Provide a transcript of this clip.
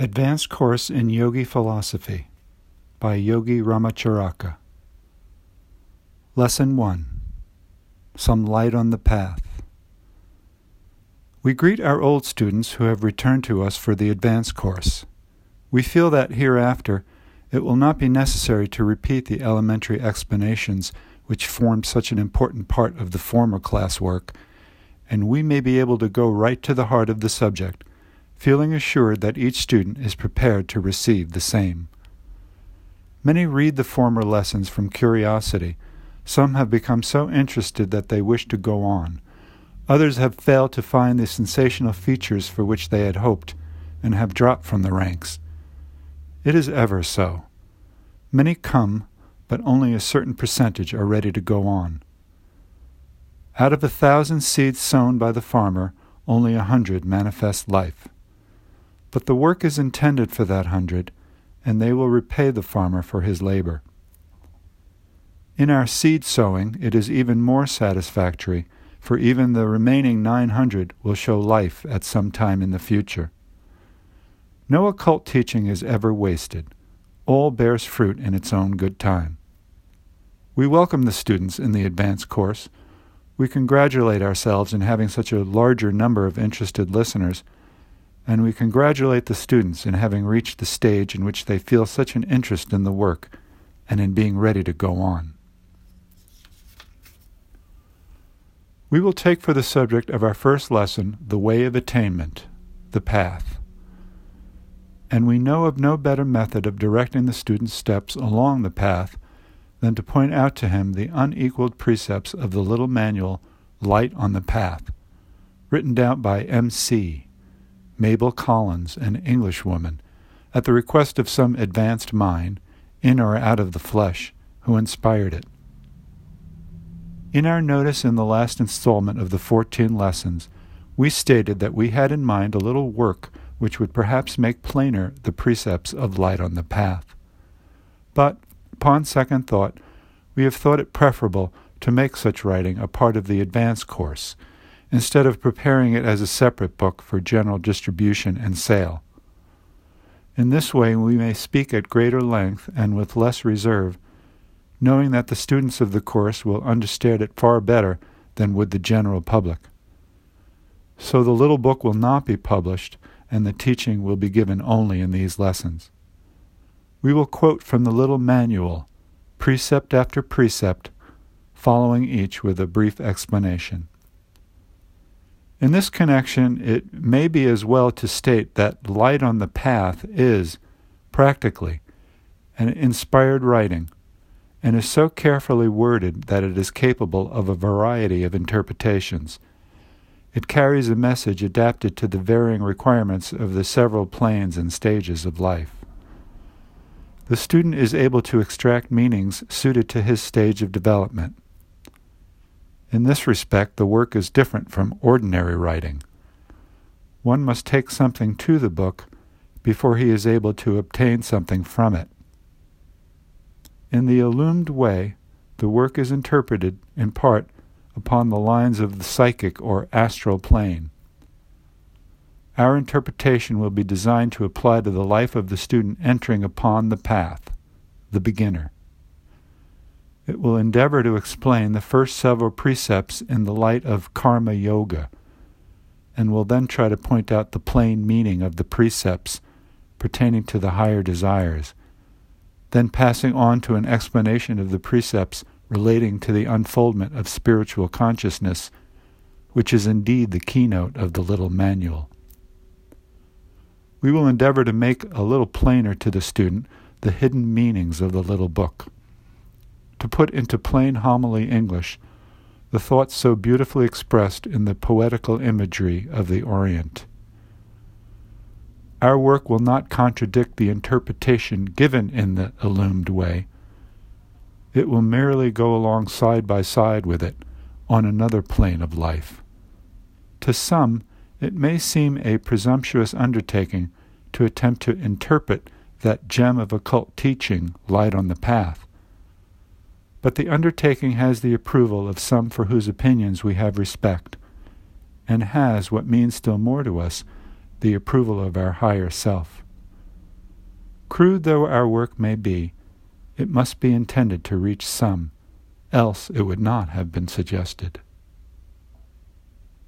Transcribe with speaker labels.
Speaker 1: Advanced Course in Yogi Philosophy by Yogi Ramacharaka. Lesson 1 Some Light on the Path. We greet our old students who have returned to us for the advanced course. We feel that hereafter it will not be necessary to repeat the elementary explanations which formed such an important part of the former class work, and we may be able to go right to the heart of the subject feeling assured that each student is prepared to receive the same. Many read the former lessons from curiosity. Some have become so interested that they wish to go on. Others have failed to find the sensational features for which they had hoped and have dropped from the ranks. It is ever so. Many come, but only a certain percentage are ready to go on. Out of a thousand seeds sown by the farmer, only a hundred manifest life. But the work is intended for that hundred, and they will repay the farmer for his labor. In our seed sowing, it is even more satisfactory, for even the remaining 900 will show life at some time in the future. No occult teaching is ever wasted. All bears fruit in its own good time. We welcome the students in the advanced course. We congratulate ourselves in having such a larger number of interested listeners and we congratulate the students in having reached the stage in which they feel such an interest in the work and in being ready to go on. We will take for the subject of our first lesson the way of attainment, the path. And we know of no better method of directing the student's steps along the path than to point out to him the unequaled precepts of the little manual Light on the Path, written down by M.C. Mabel Collins, an Englishwoman, at the request of some advanced mind, in or out of the flesh, who inspired it. In our notice in the last installment of the fourteen lessons, we stated that we had in mind a little work which would perhaps make plainer the precepts of light on the path. But, upon second thought, we have thought it preferable to make such writing a part of the advanced course, instead of preparing it as a separate book for general distribution and sale. In this way, we may speak at greater length and with less reserve, knowing that the students of the course will understand it far better than would the general public. So the little book will not be published, and the teaching will be given only in these lessons. We will quote from the little manual, precept after precept, following each with a brief explanation. In this connection, it may be as well to state that Light on the Path is, practically, an inspired writing, and is so carefully worded that it is capable of a variety of interpretations. It carries a message adapted to the varying requirements of the several planes and stages of life. The student is able to extract meanings suited to his stage of development. In this respect, the work is different from ordinary writing. One must take something to the book before he is able to obtain something from it. In the illumined way, the work is interpreted, in part, upon the lines of the psychic or astral plane. Our interpretation will be designed to apply to the life of the student entering upon the path, the beginner. It will endeavor to explain the first several precepts in the light of karma yoga, and will then try to point out the plain meaning of the precepts pertaining to the higher desires, then passing on to an explanation of the precepts relating to the unfoldment of spiritual consciousness, which is indeed the keynote of the little manual. We will endeavor to make a little plainer to the student the hidden meanings of the little book to put into plain homily English the thoughts so beautifully expressed in the poetical imagery of the Orient. Our work will not contradict the interpretation given in the illumined way. It will merely go along side by side with it on another plane of life. To some, it may seem a presumptuous undertaking to attempt to interpret that gem of occult teaching, Light on the Path, but the undertaking has the approval of some for whose opinions we have respect, and has, what means still more to us, the approval of our higher self. Crude though our work may be, it must be intended to reach some, else it would not have been suggested.